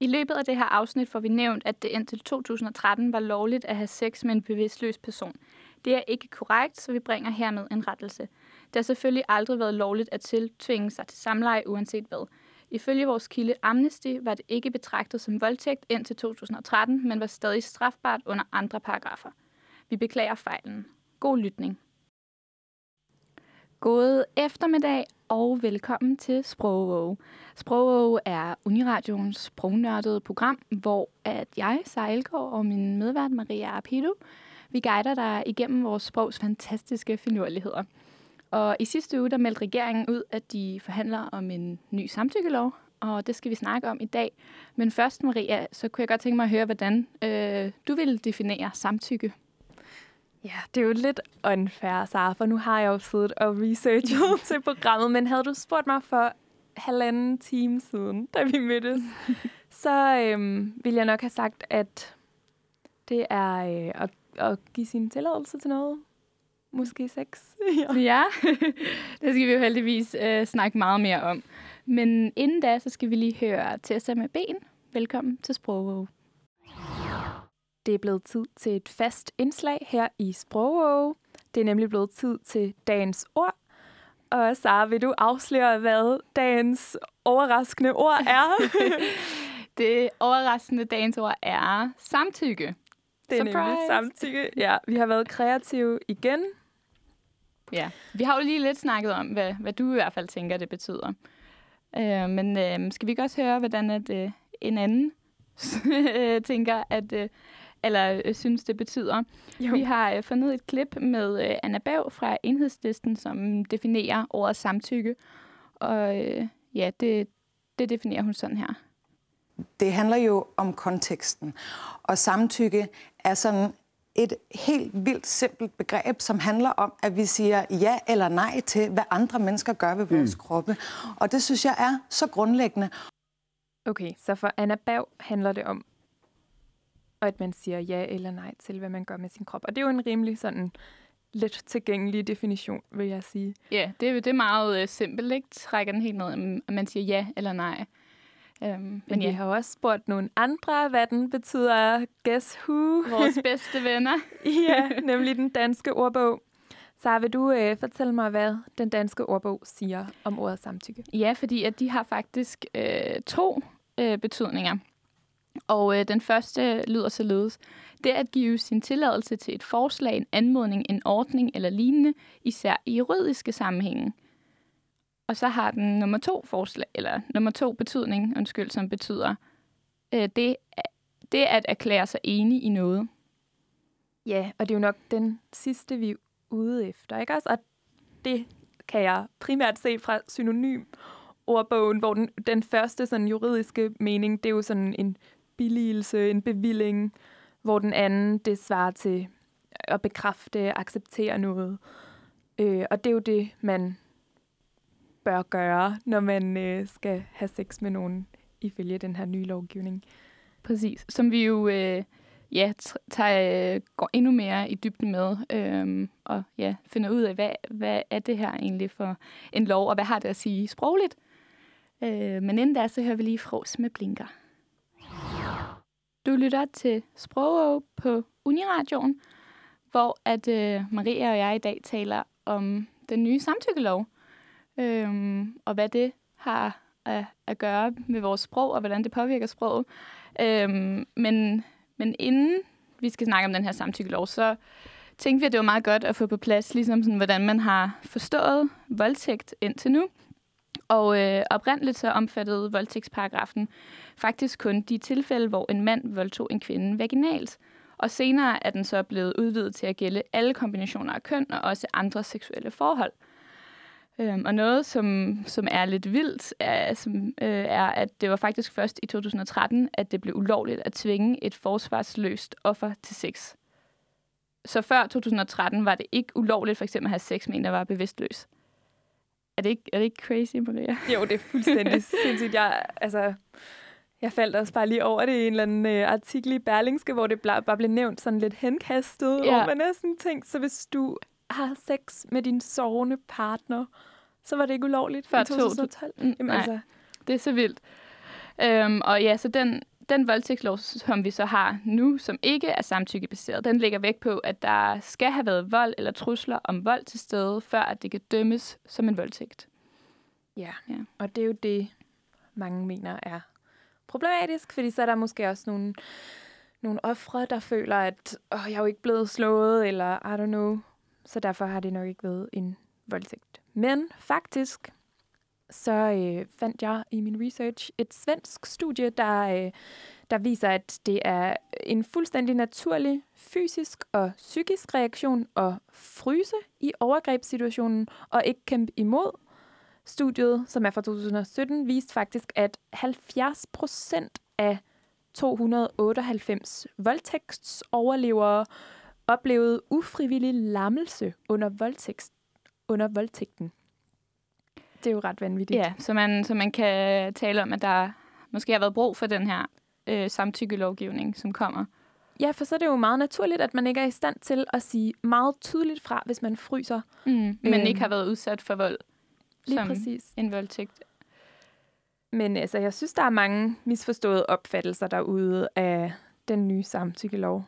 I løbet af det her afsnit får vi nævnt, at det indtil 2013 var lovligt at have sex med en bevidstløs person. Det er ikke korrekt, så vi bringer hermed en rettelse. Det har selvfølgelig aldrig været lovligt at tiltvinge sig til samleje uanset hvad. Ifølge vores kilde Amnesty var det ikke betragtet som voldtægt indtil 2013, men var stadig strafbart under andre paragrafer. Vi beklager fejlen. God lytning. God eftermiddag og velkommen til Sprogvåge. Sprogvåge er Uniradions sprognørdede program, hvor at jeg, Sejlgaard og min medvært Maria Arpido, vi guider dig igennem vores sprogs fantastiske finurligheder. Og i sidste uge, der meldte regeringen ud, at de forhandler om en ny samtykkelov, og det skal vi snakke om i dag. Men først, Maria, så kunne jeg godt tænke mig at høre, hvordan øh, du vil definere samtykke. Ja, det er jo lidt unfair, Sara, for nu har jeg jo siddet og researchet til programmet, men havde du spurgt mig for halvanden time siden, da vi mødtes, så øhm, ville jeg nok have sagt, at det er øh, at, at give sin tilladelse til noget. Måske sex. ja, ja. det skal vi jo heldigvis øh, snakke meget mere om. Men inden da, så skal vi lige høre Tessa med ben. Velkommen til Sprogvåge. Det er blevet tid til et fast indslag her i Sprogvåge. Det er nemlig blevet tid til dagens ord. Og Sara, vil du afsløre, hvad dagens overraskende ord er? det overraskende dagens ord er samtykke. Det er Surprise. nemlig samtykke. Ja, vi har været kreative igen. Ja, vi har jo lige lidt snakket om, hvad, hvad du i hvert fald tænker, det betyder. Øh, men øh, skal vi ikke også høre, hvordan at, øh, en anden tænker, at, øh, eller øh, synes, det betyder? Jo. Vi har øh, fundet et klip med øh, Anna Bav fra Enhedslisten, som definerer ordet samtykke. Og øh, ja, det, det definerer hun sådan her. Det handler jo om konteksten, og samtykke er sådan et helt vildt simpelt begreb, som handler om, at vi siger ja eller nej til, hvad andre mennesker gør ved vores mm. kroppe. Og det synes jeg er så grundlæggende. Okay, så for Anna Bav handler det om, at man siger ja eller nej til, hvad man gør med sin krop. Og det er jo en rimelig sådan let tilgængelig definition, vil jeg sige. Ja, det, det er meget uh, simpelt, ikke? Trækker den helt ned, at man siger ja eller nej. Um, men men ja. vi har også spurgt nogle andre, hvad den betyder. Guess who? Vores bedste venner. ja, nemlig den danske ordbog. Så vil du øh, fortælle mig, hvad den danske ordbog siger om ordet samtykke? Ja, fordi at de har faktisk øh, to øh, betydninger. Og øh, den første lyder således. Det at give sin tilladelse til et forslag, en anmodning, en ordning eller lignende, især i juridiske sammenhænge. Og så har den nummer to forslag, eller nummer to betydning, undskyld, som betyder øh, det, det at erklære sig enig i noget. Ja, og det er jo nok den sidste, vi er ude efter, ikke også? Og det kan jeg primært se fra synonym ordbogen, hvor den, den første sådan juridiske mening, det er jo sådan en billigelse, en bevilling, hvor den anden, det svarer til at bekræfte, acceptere noget. Øh, og det er jo det, man bør gøre, når man øh, skal have sex med nogen ifølge den her nye lovgivning. Præcis. Som vi jo øh, ja, tager, øh, går endnu mere i dybden med, øh, og ja, finder ud af, hvad, hvad er det her egentlig for en lov, og hvad har det at sige sprogligt. Øh, men inden da, så hører vi lige fros med blinker. Du lytter til Sprogå på Uniradioen, hvor at øh, Maria og jeg i dag taler om den nye samtykkelov, øhm, og hvad det har at, at gøre med vores sprog, og hvordan det påvirker sproget. Øhm, men, men inden vi skal snakke om den her samtykkelov, så tænkte vi, at det var meget godt at få på plads, ligesom sådan, hvordan man har forstået voldtægt indtil nu. Og øh, oprindeligt så omfattede voldtægtsparagrafen faktisk kun de tilfælde, hvor en mand voldtog en kvinde vaginalt. Og senere er den så blevet udvidet til at gælde alle kombinationer af køn og også andre seksuelle forhold. Øhm, og noget, som, som er lidt vildt, er, som, øh, er, at det var faktisk først i 2013, at det blev ulovligt at tvinge et forsvarsløst offer til sex. Så før 2013 var det ikke ulovligt for eksempel at have sex med en, der var bevidstløs. Er det ikke, er det ikke crazy, Maria? Jo, det er fuldstændig sindssygt. Jeg, altså, jeg faldt også bare lige over det i en eller anden uh, artikel i Berlingske, hvor det bare blev nævnt sådan lidt henkastet, ja. hvor man næsten tænkt, så hvis du har sex med din sovende partner, så var det ikke ulovligt før 2012. Mm, Jamen, nej, altså. det er så vildt. Øhm, og ja, så den, den voldtægtslov, som vi så har nu, som ikke er samtykkebaseret, den lægger vægt på, at der skal have været vold eller trusler om vold til stede, før at det kan dømmes som en voldtægt. Ja. Ja. og det er jo det, mange mener er problematisk, fordi så er der måske også nogle, nogle ofre, der føler, at Åh, jeg er jo ikke blevet slået, eller I don't know. Så derfor har det nok ikke været en voldtægt. Men faktisk, så øh, fandt jeg i min research et svensk studie, der, øh, der viser, at det er en fuldstændig naturlig fysisk og psykisk reaktion at fryse i overgrebssituationen og ikke kæmpe imod. Studiet, som er fra 2017, viste faktisk, at 70 procent af 298 voldtægtsoverlevere oplevede ufrivillig lammelse under, voldtægt, under voldtægten. Det er jo ret vanvittigt. Ja, så man, så man kan tale om, at der måske har været brug for den her øh, samtykkelovgivning, som kommer. Ja, for så er det jo meget naturligt, at man ikke er i stand til at sige meget tydeligt fra, hvis man fryser. Mm, men Øhm. ikke har været udsat for vold Lige som præcis. en voldtægt. Men altså, jeg synes, der er mange misforståede opfattelser derude af den nye samtykkelov.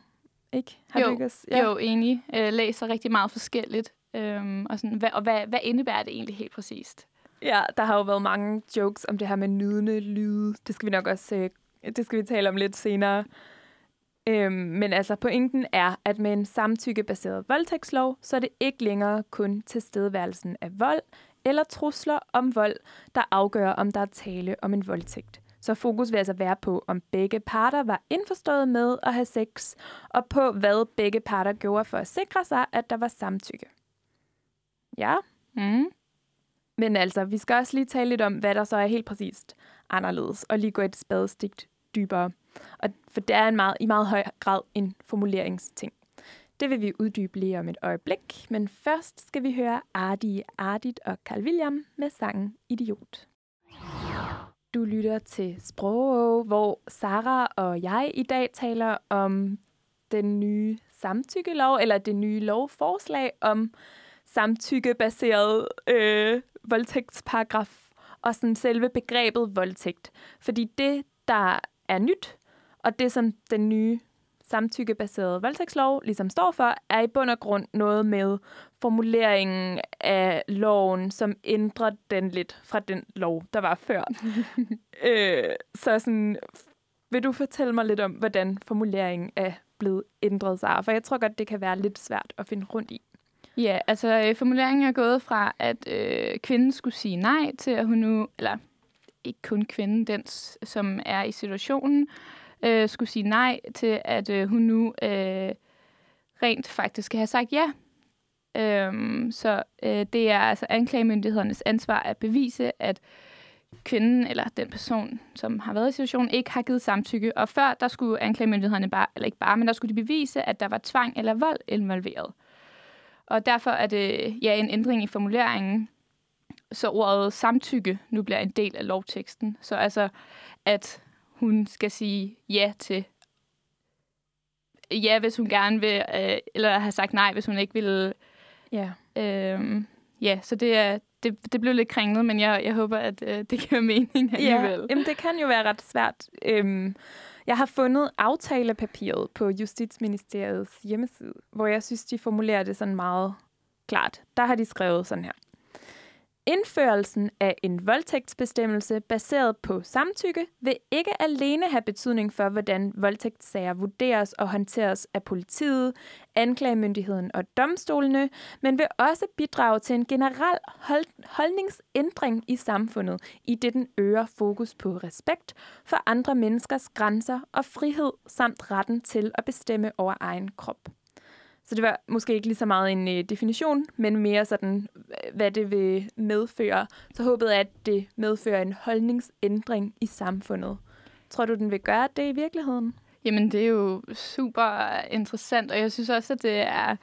Ikke? Har Jo, du? Ja. Jo, enig. Øh, læser rigtig meget forskelligt. Øhm, og sådan, hvad, og hvad, hvad indebærer det egentlig helt præcist? Ja, der har jo været mange jokes om det her med nydende lyde. Det skal vi nok også øh, det skal vi tale om lidt senere. Øhm, men altså, pointen er, at med en samtykkebaseret voldtægtslov, så er det ikke længere kun tilstedeværelsen af vold eller trusler om vold, der afgør, om der er tale om en voldtægt. Så fokus vil altså være på, om begge parter var indforstået med at have sex, og på, hvad begge parter gjorde for at sikre sig, at der var samtykke. Ja, Mm men altså, vi skal også lige tale lidt om, hvad der så er helt præcist anderledes, og lige gå et spadestik dybere. Og for det er en meget, i meget høj grad en formuleringsting. Det vil vi uddybe lige om et øjeblik, men først skal vi høre Ardi Ardit og Carl William med sangen Idiot. Du lytter til Sprog, hvor Sara og jeg i dag taler om den nye samtykkelov, eller det nye lovforslag om samtykkebaseret øh, voldtægtsparagraf og sådan selve begrebet voldtægt. Fordi det, der er nyt, og det, som den nye samtykkebaserede voldtægtslov ligesom står for, er i bund og grund noget med formuleringen af loven, som ændrer den lidt fra den lov, der var før. øh, så sådan, vil du fortælle mig lidt om, hvordan formuleringen er blevet ændret sig? For jeg tror godt, det kan være lidt svært at finde rundt i. Ja, altså øh, formuleringen er gået fra, at øh, kvinden skulle sige nej til, at hun nu, eller ikke kun kvinden, den som er i situationen, øh, skulle sige nej til, at øh, hun nu øh, rent faktisk skal have sagt ja. Øhm, så øh, det er altså anklagemyndighedernes ansvar at bevise, at kvinden eller den person, som har været i situationen, ikke har givet samtykke. Og før, der skulle anklagemyndighederne bare, eller ikke bare, men der skulle de bevise, at der var tvang eller vold involveret. Og derfor er det ja, en ændring i formuleringen, så ordet samtykke nu bliver en del af lovteksten. Så altså, at hun skal sige ja til ja, hvis hun gerne vil, øh, eller have sagt nej, hvis hun ikke vil. Ja. Øh, ja, så det er det, det blev lidt kringlet, men jeg, jeg håber, at øh, det giver mening alligevel. Ja, jamen, det kan jo være ret svært. Øhm, jeg har fundet aftalepapiret på Justitsministeriets hjemmeside, hvor jeg synes, de formulerer det sådan meget klart. Der har de skrevet sådan her. Indførelsen af en voldtægtsbestemmelse baseret på samtykke vil ikke alene have betydning for, hvordan voldtægtssager vurderes og håndteres af politiet, anklagemyndigheden og domstolene, men vil også bidrage til en generel hold- holdningsændring i samfundet, i det den øger fokus på respekt for andre menneskers grænser og frihed samt retten til at bestemme over egen krop. Så det var måske ikke lige så meget en øh, definition, men mere sådan, hvad det vil medføre. Så håbede er, at det medfører en holdningsændring i samfundet. Tror du, den vil gøre det i virkeligheden? Jamen, det er jo super interessant, og jeg synes også, at det er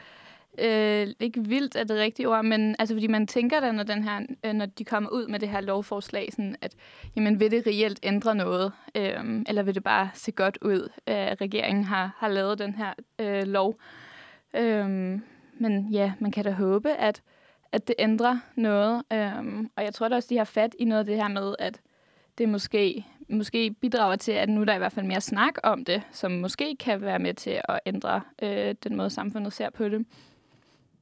øh, ikke vildt er det rigtige ord, men altså, fordi man tænker da, når, den her, øh, når de kommer ud med det her lovforslag, sådan at jamen, vil det reelt ændre noget, øh, eller vil det bare se godt ud, at regeringen har, har lavet den her øh, lov. Øhm, men ja, man kan da håbe, at, at det ændrer noget, Øhm, og jeg tror da også, de har fat i noget af det her med, at det måske måske bidrager til, at nu er der i hvert fald mere snak om det, som måske kan være med til at ændre øh, den måde, samfundet ser på det.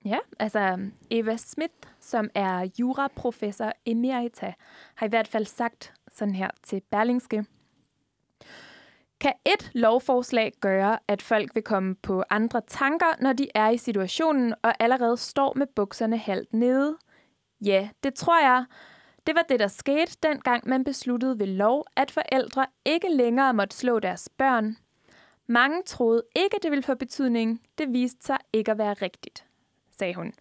Ja, altså Eva Schmidt, som er juraprofessor emerita, har i hvert fald sagt sådan her til Berlingske. Kan et lovforslag gøre, at folk vil komme på andre tanker, når de er i situationen og allerede står med bukserne halvt nede? Ja, det tror jeg. Det var det, der skete, dengang man besluttede ved lov, at forældre ikke længere måtte slå deres børn. Mange troede ikke, det ville få betydning. Det viste sig ikke at være rigtigt, sagde hun.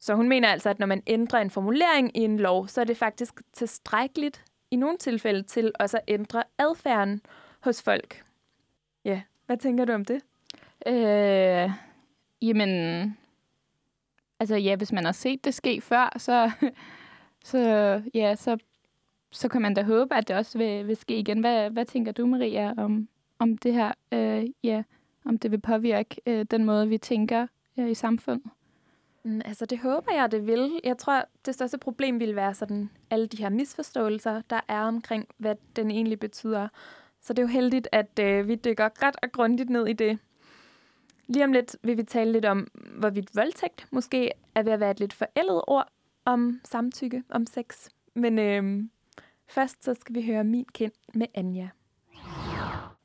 Så hun mener altså, at når man ændrer en formulering i en lov, så er det faktisk tilstrækkeligt i nogle tilfælde til også at ændre adfærden hos folk. Ja, hvad tænker du om det? Øh, jamen, altså ja, hvis man har set det ske før, så, så, ja, så, så kan man da håbe, at det også vil, vil ske igen. Hvad, hvad tænker du, Maria, om, om det her? Øh, ja, om det vil påvirke øh, den måde, vi tænker øh, i samfundet? Mm, altså, det håber jeg, det vil. Jeg tror, det største problem vil være sådan alle de her misforståelser, der er omkring, hvad den egentlig betyder. Så det er jo heldigt, at øh, vi dykker ret og grundigt ned i det. Lige om lidt vil vi tale lidt om, hvorvidt voldtægt måske er ved at være et lidt forældet ord om samtykke, om sex. Men øh, først så skal vi høre Min Kind med Anja.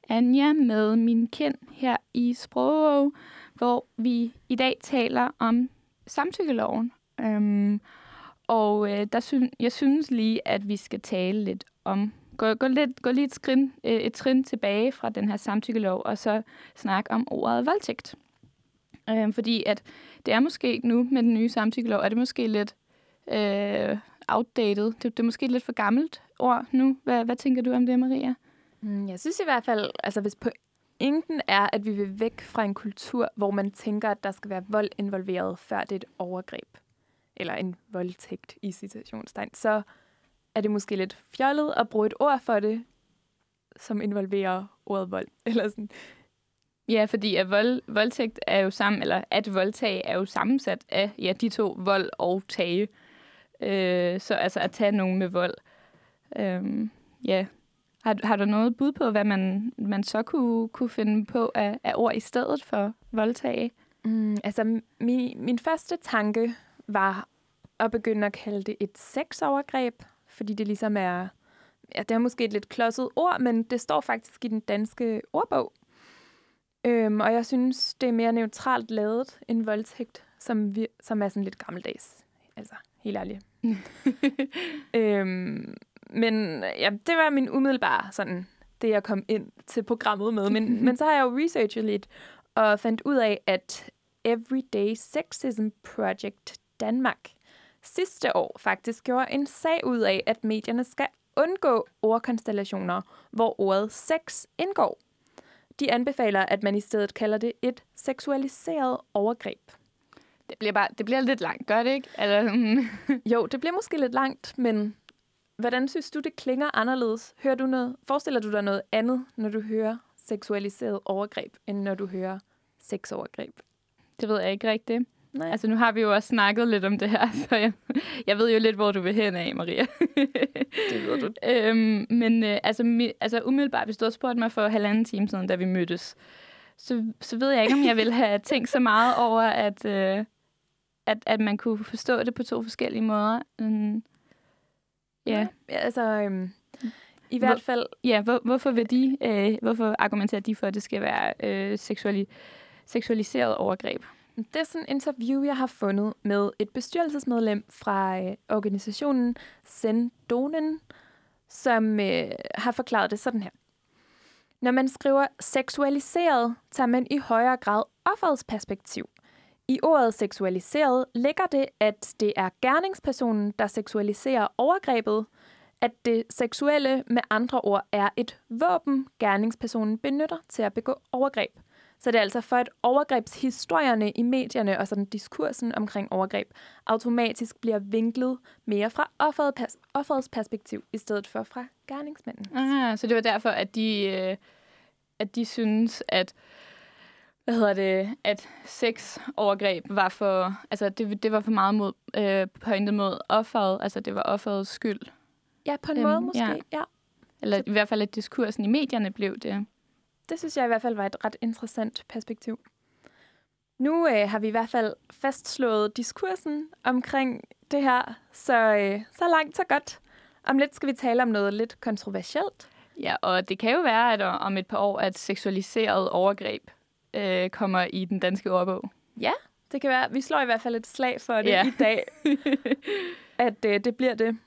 Anja med Min Kind her i Sprog, hvor vi i dag taler om samtykkeloven. Øhm, og øh, der synes, jeg synes lige, at vi skal tale lidt om gå, gå, lidt, gå lige et, skrin, øh, et trin tilbage fra den her samtykkelov, og så snakke om ordet voldtægt. Øh, fordi at det er måske nu med den nye samtykkelov, er det måske lidt øh, outdated. Det, det er måske lidt for gammelt ord nu. Hvad, hvad tænker du om det, Maria? Mm, jeg synes i hvert fald, altså hvis pointen er, at vi vil væk fra en kultur, hvor man tænker, at der skal være vold involveret, før det er et overgreb, eller en voldtægt i situationstegn, så er det måske lidt fjollet at bruge et ord for det, som involverer ordet vold. Eller sådan. Ja, fordi at vold, voldtægt er jo sammen, eller at voldtage er jo sammensat af ja, de to vold og tage. Øh, så altså at tage nogen med vold. Øh, ja. Har, har du noget bud på, hvad man, man så kunne, kunne finde på af, af ord i stedet for voldtage? Mm, altså, min, min første tanke var at begynde at kalde det et sexovergreb, fordi det ligesom er, ja, det er måske et lidt klodset ord, men det står faktisk i den danske ordbog. Øhm, og jeg synes, det er mere neutralt lavet end voldtægt, som, vi, som er sådan lidt gammeldags. Altså, helt ærligt. øhm, men ja, det var min umiddelbare sådan, det jeg kom ind til programmet med. Men, men så har jeg jo researchet lidt og fandt ud af, at Everyday Sexism Project Danmark sidste år faktisk gjorde en sag ud af, at medierne skal undgå ordkonstellationer, hvor ordet sex indgår. De anbefaler, at man i stedet kalder det et seksualiseret overgreb. Det bliver, bare, det bliver lidt langt, gør det ikke? Eller, jo, det bliver måske lidt langt, men hvordan synes du, det klinger anderledes? Hører du noget, forestiller du dig noget andet, når du hører seksualiseret overgreb, end når du hører sexovergreb? Det ved jeg ikke rigtigt. Nej. Altså, nu har vi jo også snakket lidt om det her, så jeg, jeg ved jo lidt, hvor du vil hen af, Maria. det ved du. øhm, men øh, altså, mi, altså, umiddelbart, hvis du havde spurgt mig for halvanden time siden, da vi mødtes, så, så ved jeg ikke, om jeg ville have tænkt så meget over, at, øh, at, at man kunne forstå det på to forskellige måder. Um, ja. ja, altså... Øhm i hvert fald... Ja, hvor, hvorfor vil de, øh, hvorfor argumenterer de for, at det skal være øh, seksuali, seksualiseret overgreb? Det er sådan en interview, jeg har fundet med et bestyrelsesmedlem fra øh, organisationen Sendonen, som øh, har forklaret det sådan her. Når man skriver seksualiseret, tager man i højere grad offerets perspektiv. I ordet seksualiseret ligger det, at det er gerningspersonen, der seksualiserer overgrebet, at det seksuelle med andre ord er et våben, gerningspersonen benytter til at begå overgreb. Så det er altså for, at overgrebshistorierne i medierne og sådan diskursen omkring overgreb automatisk bliver vinklet mere fra offeret pers- offerets perspektiv, i stedet for fra gerningsmanden. Ah, så det var derfor, at de, øh, at de synes, at hvad hedder det, at sexovergreb var for, altså det, det var for meget mod, øh, pointet mod offeret, altså det var offerets skyld. Ja, på en øhm, måde måske, ja. ja. Eller i hvert fald, at diskursen i medierne blev det. Det synes jeg i hvert fald var et ret interessant perspektiv. Nu øh, har vi i hvert fald fastslået diskursen omkring det her, så, øh, så langt så godt. Om lidt skal vi tale om noget lidt kontroversielt. Ja, og det kan jo være, at om et par år, at seksualiseret overgreb øh, kommer i den danske ordbog. Ja, det kan være. Vi slår i hvert fald et slag for det Ja. i dag, at øh, det bliver det.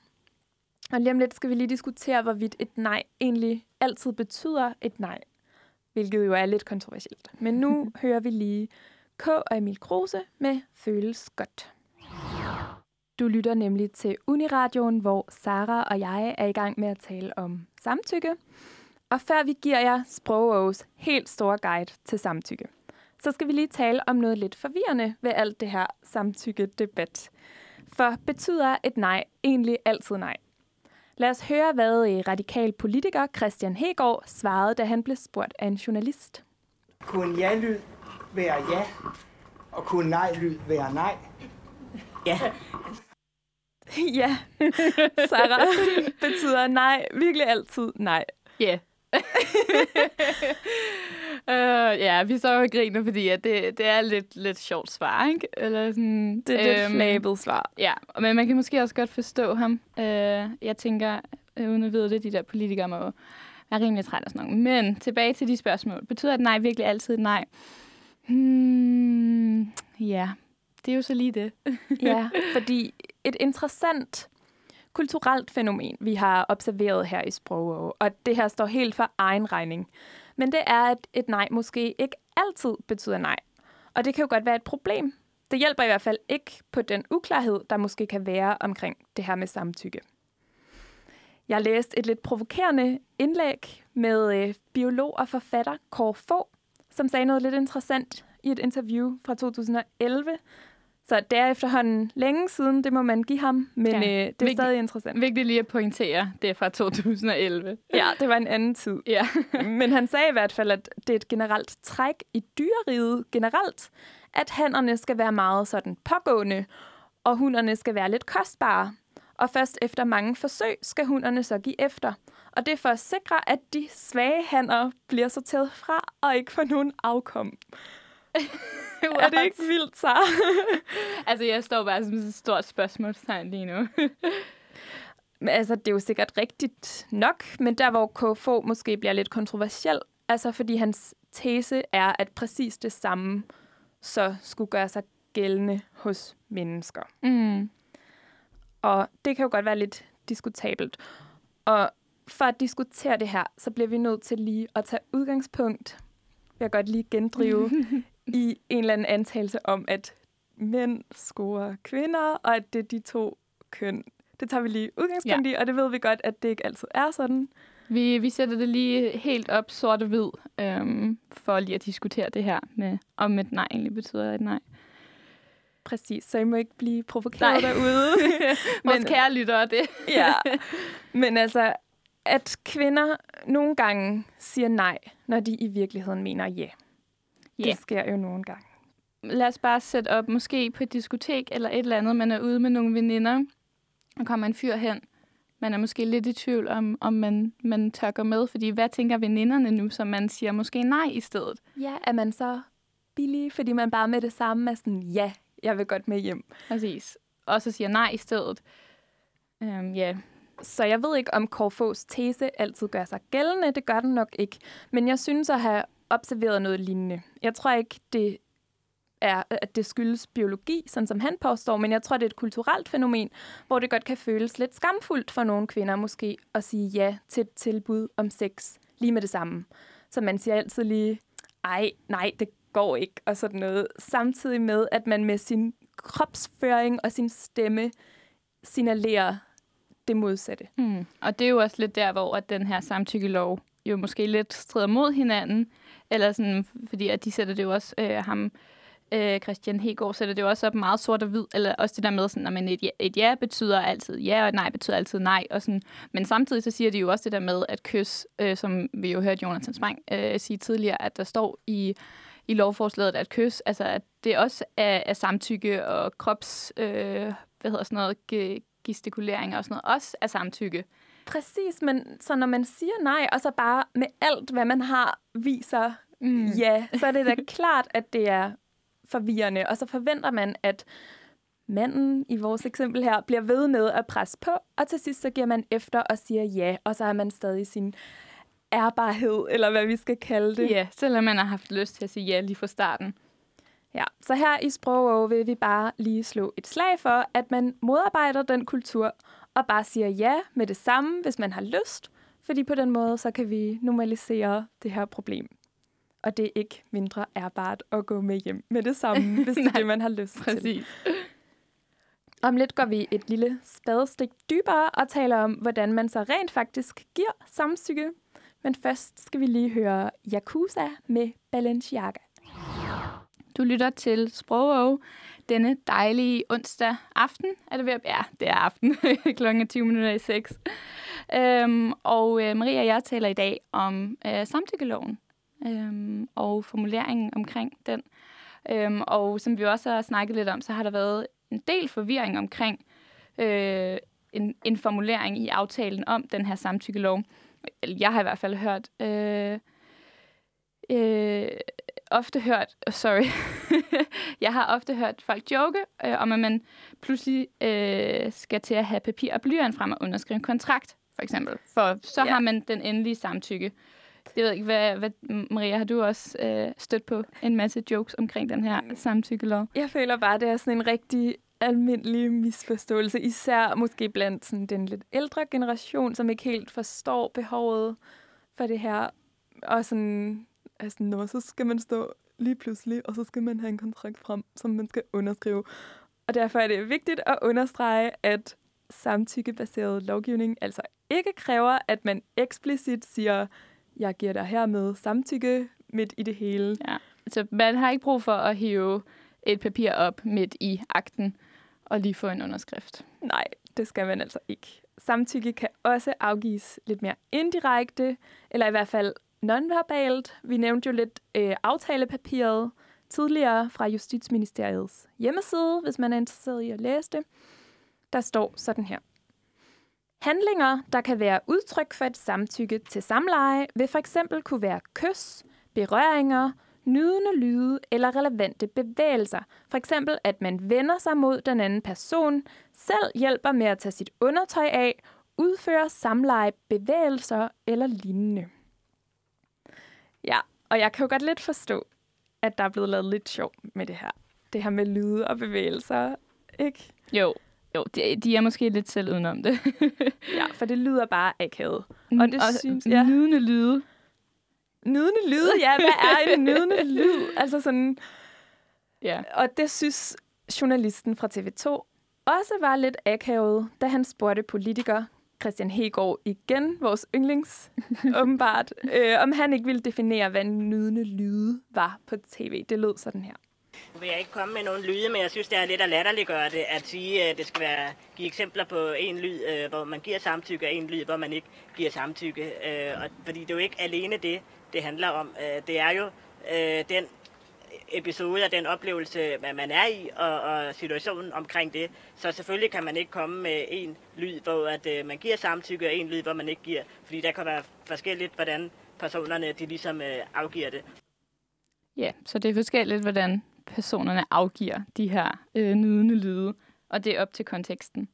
Og lige om lidt skal vi lige diskutere, hvorvidt et nej egentlig altid betyder et nej. Hvilket jo er lidt kontroversielt. Men nu hører vi lige K. og Emil Kruse med Føles godt. Du lytter nemlig til Uniradioen, hvor Sara og jeg er i gang med at tale om samtykke. Og før vi giver jer Sprogogs helt store guide til samtykke, så skal vi lige tale om noget lidt forvirrende ved alt det her samtykke-debat. For betyder et nej egentlig altid nej? Lad os høre, hvad øh, radikal politiker Christian Hegård svarede, da han blev spurgt af en journalist. Kunne ja-lyd være ja, og kunne nej-lyd være nej? Ja. ja, Sarah betyder nej, virkelig altid nej. Ja. Yeah. Uh, ja, vi så og griner, fordi at det, det er lidt, lidt sjovt svar, ikke? Eller sådan, Det er det øhm, flabet svar. Ja, men man kan måske også godt forstå ham. Uh, jeg tænker, øh, uden at vide det, de der politikere må være rimelig træt og sådan noget. Men tilbage til de spørgsmål. Betyder et nej virkelig altid et nej? Hmm, ja, det er jo så lige det. Ja, fordi et interessant kulturelt fænomen, vi har observeret her i Sprogå, og det her står helt for egen regning, men det er, at et nej måske ikke altid betyder nej. Og det kan jo godt være et problem. Det hjælper i hvert fald ikke på den uklarhed, der måske kan være omkring det her med samtykke. Jeg læste et lidt provokerende indlæg med øh, biolog og forfatter Kåre Fogh, som sagde noget lidt interessant i et interview fra 2011, så det er efterhånden længe siden, det må man give ham, men Ja. øh, det er Vigtigt. stadig interessant. Vigtigt lige at pointere, det er fra 2011. Ja, det var en anden tid. Ja. Men han sagde i hvert fald, at det er et generelt træk i dyreriget generelt, at hannerne skal være meget sådan pågående, og hunderne skal være lidt kostbare. Og først efter mange forsøg skal hunderne så give efter. Og det er for at sikre, at de svage hanner bliver sorteret fra og ikke får nogen afkom. er det ikke vildt, så? Altså, jeg står bare som et stort spørgsmålstegn lige nu. Men altså, det er jo sikkert rigtigt nok, men der, hvor KFO måske bliver lidt kontroversiel, altså fordi hans tese er, at præcis det samme så skulle gøre sig gældende hos mennesker. Mm. Og det kan jo godt være lidt diskutabelt. Og for at diskutere det her, så bliver vi nødt til lige at tage udgangspunkt, vil jeg godt lige gendrive, i en eller anden antagelse om, at mænd scorer kvinder, og at det er de to køn. Det tager vi lige udgangspunkt ja. i, og det ved vi godt, at det ikke altid er sådan. Vi, vi sætter det lige helt op sort og hvid, øhm, for lige at diskutere det her med, om et nej egentlig betyder et nej. Præcis, så I må ikke blive provokeret Nej. derude. Vores kære lyttere, det. ja. Men altså, at kvinder nogle gange siger nej, når de i virkeligheden mener ja. Ja. Det sker jo nogle gange. Lad os bare sætte op, måske på et diskotek eller et eller andet, man er ude med nogle veninder, og kommer en fyr hen. Man er måske lidt i tvivl om, om man, man tør gå med, fordi hvad tænker veninderne nu, som man siger måske nej i stedet? Ja, er man så billig, fordi man bare med det samme er sådan, ja, jeg vil godt med hjem. Præcis. Og så siger nej i stedet. Øhm, ja, Så jeg ved ikke, om Korfos tese altid gør sig gældende. Det gør den nok ikke. Men jeg synes at have observeret noget lignende. Jeg tror ikke, det er, at det skyldes biologi, sådan som han påstår, men jeg tror, det er et kulturelt fænomen, hvor det godt kan føles lidt skamfuldt for nogle kvinder måske at sige ja til et tilbud om sex lige med det samme. Så man siger altid lige, ej, nej, det går ikke, og sådan noget. Samtidig med, at man med sin kropsføring og sin stemme signalerer det modsatte. Mm. Og det er jo også lidt der, hvor at den her samtykkelov jo måske lidt strider mod hinanden. Eller sådan, fordi at de sætter det jo også, øh, ham, øh, Christian Hegård sætter det jo også op meget sort og hvid. Eller også det der med, sådan, at man et, ja, et ja betyder altid ja, og et nej betyder altid nej. Og sådan. Men samtidig så siger de jo også det der med, at kys, øh, som vi jo hørte Jonathan Spang øh, sige tidligere, at der står i i lovforslaget, at kys, altså at det også er, er samtykke og krops, øh, hvad hedder sådan noget, gestikulering og sådan noget, også er samtykke. Præcis, men så når man siger nej, og så bare med alt, hvad man har, viser Mm. ja, så er det da klart, at det er forvirrende. Og så forventer man, at manden i vores eksempel her bliver ved med at presse på, og til sidst så giver man efter og siger ja, og så har man stadig sin ærbarhed, eller hvad vi skal kalde det. Ja, selvom man har haft lyst til at sige ja lige fra starten. Ja, så her i Sprogov vil vi bare lige slå et slag for, at man modarbejder den kultur, og bare siger ja med det samme, hvis man har lyst, fordi på den måde, så kan vi normalisere det her problem. Og det er ikke mindre ærbart at gå med hjem med det samme, hvis det er det, man har lyst til. Præcis. Om lidt går vi et lille spadestik dybere og taler om, hvordan man så rent faktisk giver samtykke. Men først skal vi lige høre Yakuza med Balenciaga. Du lytter til Sprogov denne dejlige onsdag aften. Er det ved at... Ja, det er aften. Klokken er 20 minutter i 6. Øhm, og øh, Maria og jeg taler i dag om øh, samtykkeloven øhm, og formuleringen omkring den. Øhm, og som vi også har snakket lidt om, så har der været en del forvirring omkring øh, en, en formulering i aftalen om den her samtykkelov. Jeg har i hvert fald hørt... Øh, øh, ofte hørt, oh, sorry, jeg har ofte hørt folk joke øh, om, at man pludselig øh, skal til at have papir og blyant frem og underskrive en kontrakt, for eksempel. For så Ja. har man den endelige samtykke. Det ved ikke, hvad, hvad, Maria, har du også øh, stødt på en masse jokes omkring den her samtykkelov? Jeg føler bare, det er sådan en rigtig almindelig misforståelse, især måske blandt sådan den lidt ældre generation, som ikke helt forstår behovet for det her. Og sådan, altså, når så skal man stå lige pludselig, og så skal man have en kontrakt frem, som man skal underskrive. Og derfor er det vigtigt at understrege, at samtykkebaseret lovgivning altså ikke kræver, at man eksplicit siger, jeg giver dig hermed samtykke midt i det hele. Ja. Altså, man har ikke brug for at hive et papir op midt i akten og lige få en underskrift. Nej, det skal man altså ikke. Samtykke kan også afgives lidt mere indirekte, eller i hvert fald nonverbalt. Vi nævnte jo lidt øh, aftalepapiret tidligere fra Justitsministeriets hjemmeside, hvis man er interesseret i at læse det. Der står sådan her. Handlinger, der kan være udtryk for et samtykke til samleje, vil for eksempel kunne være kys, berøringer, nydende lyde eller relevante bevægelser. For eksempel, at man vender sig mod den anden person, selv hjælper med at tage sit undertøj af, udfører samleje bevægelser eller lignende. Ja, og jeg kan jo godt lidt forstå, at der er blevet lavet lidt sjov med det her. Det her med lyde og bevægelser, ikke? Jo, jo de, de er måske lidt selv udenom det. Ja, for det lyder bare akavet. Og det synes jeg... ja. Nydende lyde. Nydende lyd, ja, hvad er en nydende lyd? Altså sådan, Ja. og det synes journalisten fra TV2 også var lidt akavet, da han spurgte politiker Christian Hegård igen, vores yndlings, åbenbart, øh, om han ikke ville definere, hvad en nydende lyde var på tv. Det lød sådan her. Nu vil jeg ikke komme med nogen lyde, men jeg synes, det er lidt at latterliggøre det, at sige, at det skal være, give eksempler på en lyd, øh, hvor man giver samtykke, og en lyd, hvor man ikke giver samtykke. Øh, og, fordi det er jo ikke alene det, det handler om. Øh, det er jo øh, den episode og den oplevelse, hvad man er i, og, og situationen omkring det. Så selvfølgelig kan man ikke komme med en lyd, hvor at, øh, man giver samtykke, og en lyd, hvor man ikke giver. Fordi der kan være forskelligt, hvordan personerne de ligesom øh, afgiver det. Ja, så det er forskelligt, hvordan personerne afgiver de her øh, nydende lyde, og det er op til konteksten.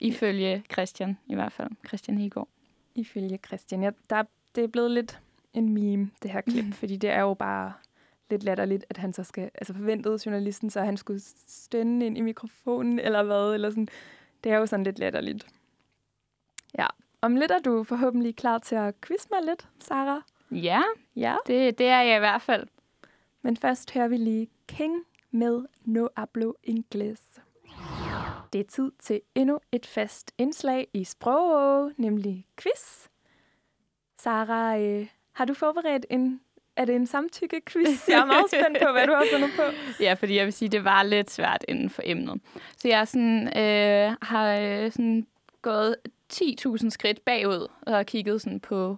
Ifølge Christian i hvert fald. Christian Hegård. Ifølge Christian. Ja, der, det er blevet lidt en meme, det her klip, fordi det er jo bare lidt latterligt, at han så skal, altså forventede journalisten så, at han skulle stønne ind i mikrofonen, eller hvad, eller sådan. Det er jo sådan lidt latterligt. Ja, om lidt er du forhåbentlig klar til at quiz mig lidt, Sara. Ja, Ja. det, det er jeg i hvert fald. Men først hører vi lige King med No Hablo Ingles. Det er tid til endnu et fast indslag i sprog, nemlig quiz. Sara, øh, har du forberedt en, er det en samtykke-quiz? Jeg er meget spændt på, hvad du har fundet på. Ja, fordi jeg vil sige, det var lidt svært inden for emnet. Så jeg sådan, øh, har øh, sådan gået 10.000 skridt bagud og har kigget sådan på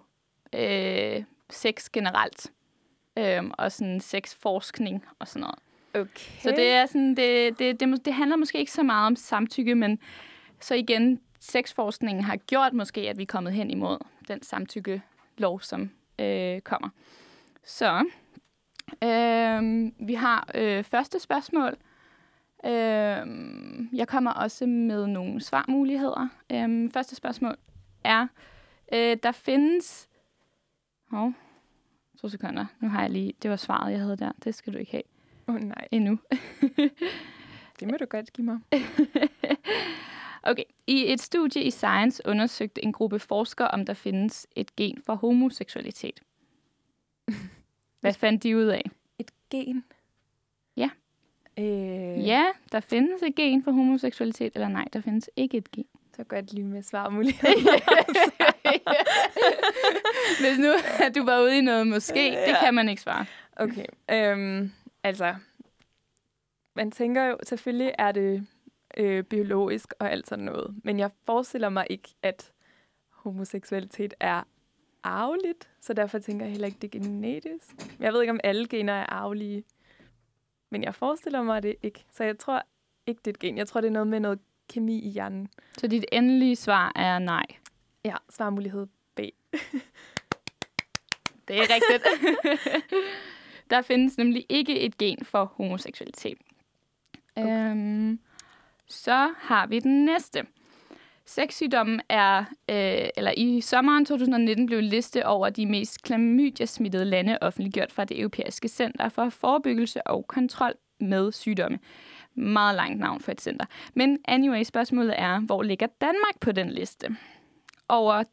øh, sex generelt. Øhm, og sådan sexforskning og sådan noget. Okay. Så det er sådan, det, det, det, det handler måske ikke så meget om samtykke, men så igen, sexforskningen har gjort måske, at vi er kommet hen imod den samtykkelov, som øh, kommer. Så øh, vi har øh, første spørgsmål. Øh, jeg kommer også med nogle svarmuligheder. Øh, første spørgsmål er, øh, der findes... Hov, to sekunder. Nu har jeg lige... Det var svaret, jeg havde der. Det skal du ikke have Åh oh, nej, endnu. det må du godt give mig. Okay. I et studie i Science undersøgte en gruppe forskere, om der findes et gen for homoseksualitet. Hvad fandt de ud af? Et gen? Ja. Øh, Ja, der findes et gen for homoseksualitet, eller nej, der findes ikke et gen. Så godt lige med svarmuligheder. Hvis nu at du var ude i noget måske, det kan man ikke svare. Okay. Øhm, altså, man tænker jo, selvfølgelig er det øh, biologisk og alt sådan noget. Men jeg forestiller mig ikke, at homoseksualitet er arveligt. Så derfor tænker jeg heller ikke, det er genetisk. Jeg ved ikke, om alle gener er arvelige. Men jeg forestiller mig det ikke. Så jeg tror ikke, det er et gen. Jeg tror, det er noget med noget kemi i hjernen. Så dit endelige svar er nej. Ja, svarmulighed B. Det er rigtigt. der findes nemlig ikke et gen for homoseksualitet. Okay. Øhm, så har vi den næste. Sexsygdommen er, øh, eller i sommeren 2019 blev liste over de mest klamydia-smittede lande offentliggjort fra det europæiske center for forebyggelse og kontrol med sygdomme. Meget langt navn for et center. Men anyway, spørgsmålet er, hvor ligger Danmark på den liste? Over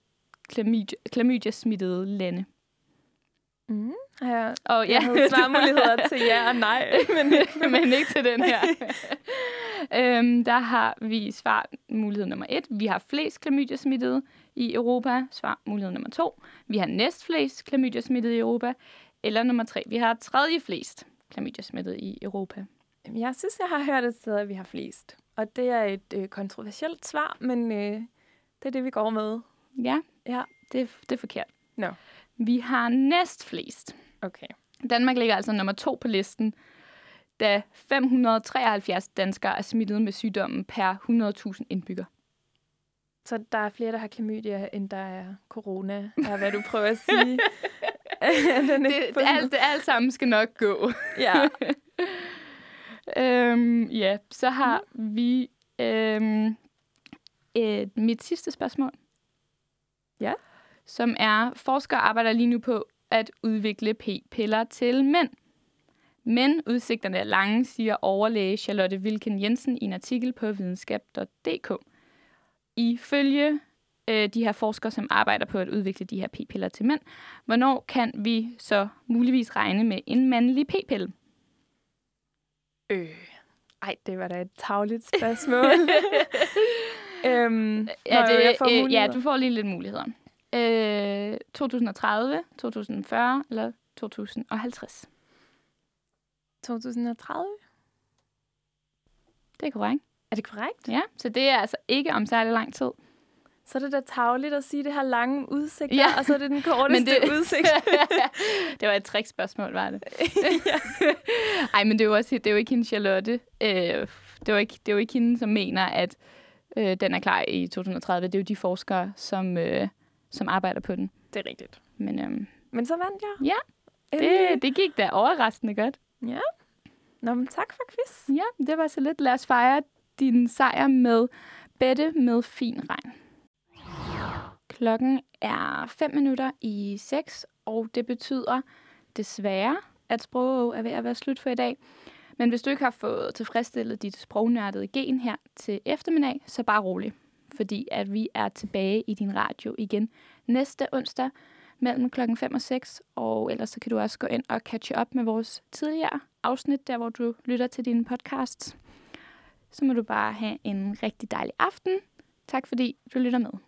klamydia, klamydia-smittede lande. Mm. Jeg, Og jeg havde svarmuligheder til ja og nej. men, ikke, men ikke til den her. øhm, der har vi svar mulighed nummer et. Vi har flest klamydia-smittede i Europa. Svar mulighed nummer to. Vi har næstflest klamydia-smittede i Europa. Eller nummer tre. Vi har tredje flest klamydia-smittede i Europa. Jeg synes, jeg har hørt et sted, at vi har flest. Og det er et øh, kontroversielt svar, men øh, det er det, vi går med. Ja, Ja, det, det er forkert. Nå. Vi har næstflest. okay. Danmark ligger altså nummer to på listen, da 573 danskere er smittet med sygdommen per 100.000 indbygger. Så der er flere, der har klamydia, end der er corona, er hvad du prøver at sige. Den Det, det, alt, det alt sammen skal nok gå. Ja. øhm, ja, så har vi øhm, et, mit sidste spørgsmål. Ja. Som er, forskere arbejder lige nu på at udvikle p-piller til mænd. Men udsigterne er lange, siger overlæge Charlotte Wilken Jensen i en artikel på videnskab.dk. Ifølge øh, de her forskere, som arbejder på at udvikle de her p-piller til mænd, hvornår kan vi så muligvis regne med en mandlig p-pille? Øh. Ej, det var da et tavligt spørgsmål. øhm, Ja, det, jeg får øh, ja, du får lige lidt muligheder. Øh, 2030, 2040 eller 2050. 2030? Det er korrekt. Er det korrekt? Ja, så det er altså ikke om særlig lang tid. Så er det da tavligt at sige, det har lange udsigter, Ja. og så er det den korteste Men det- udsigt. det var et trickspørgsmål, var det? Ej, men det er jo også det er jo ikke hende Charlotte. Øh, det, er jo ikke, det er jo ikke hende, som mener, at øh, den er klar i 2030. Det er jo de forskere, som, øh, som arbejder på den. Det er rigtigt. Men øh, Men så vandt jeg. ja, det, det gik da overraskende godt. Ja. Nå, men tak for quiz. Ja, det var så lidt. Lad os fejre din sejr med Bette med fin regn. Klokken er 5 minutter i 6, og det betyder desværre, at sprog er ved at være slut for i dag. Men hvis du ikke har fået tilfredsstillet dit sprognørdede gen her til eftermiddag, så bare rolig. Fordi at vi er tilbage i din radio igen næste onsdag mellem klokken 5 og 6. Og ellers så kan du også gå ind og catche op med vores tidligere afsnit, der hvor du lytter til dine podcasts. Så må du bare have en rigtig dejlig aften. Tak fordi du lytter med.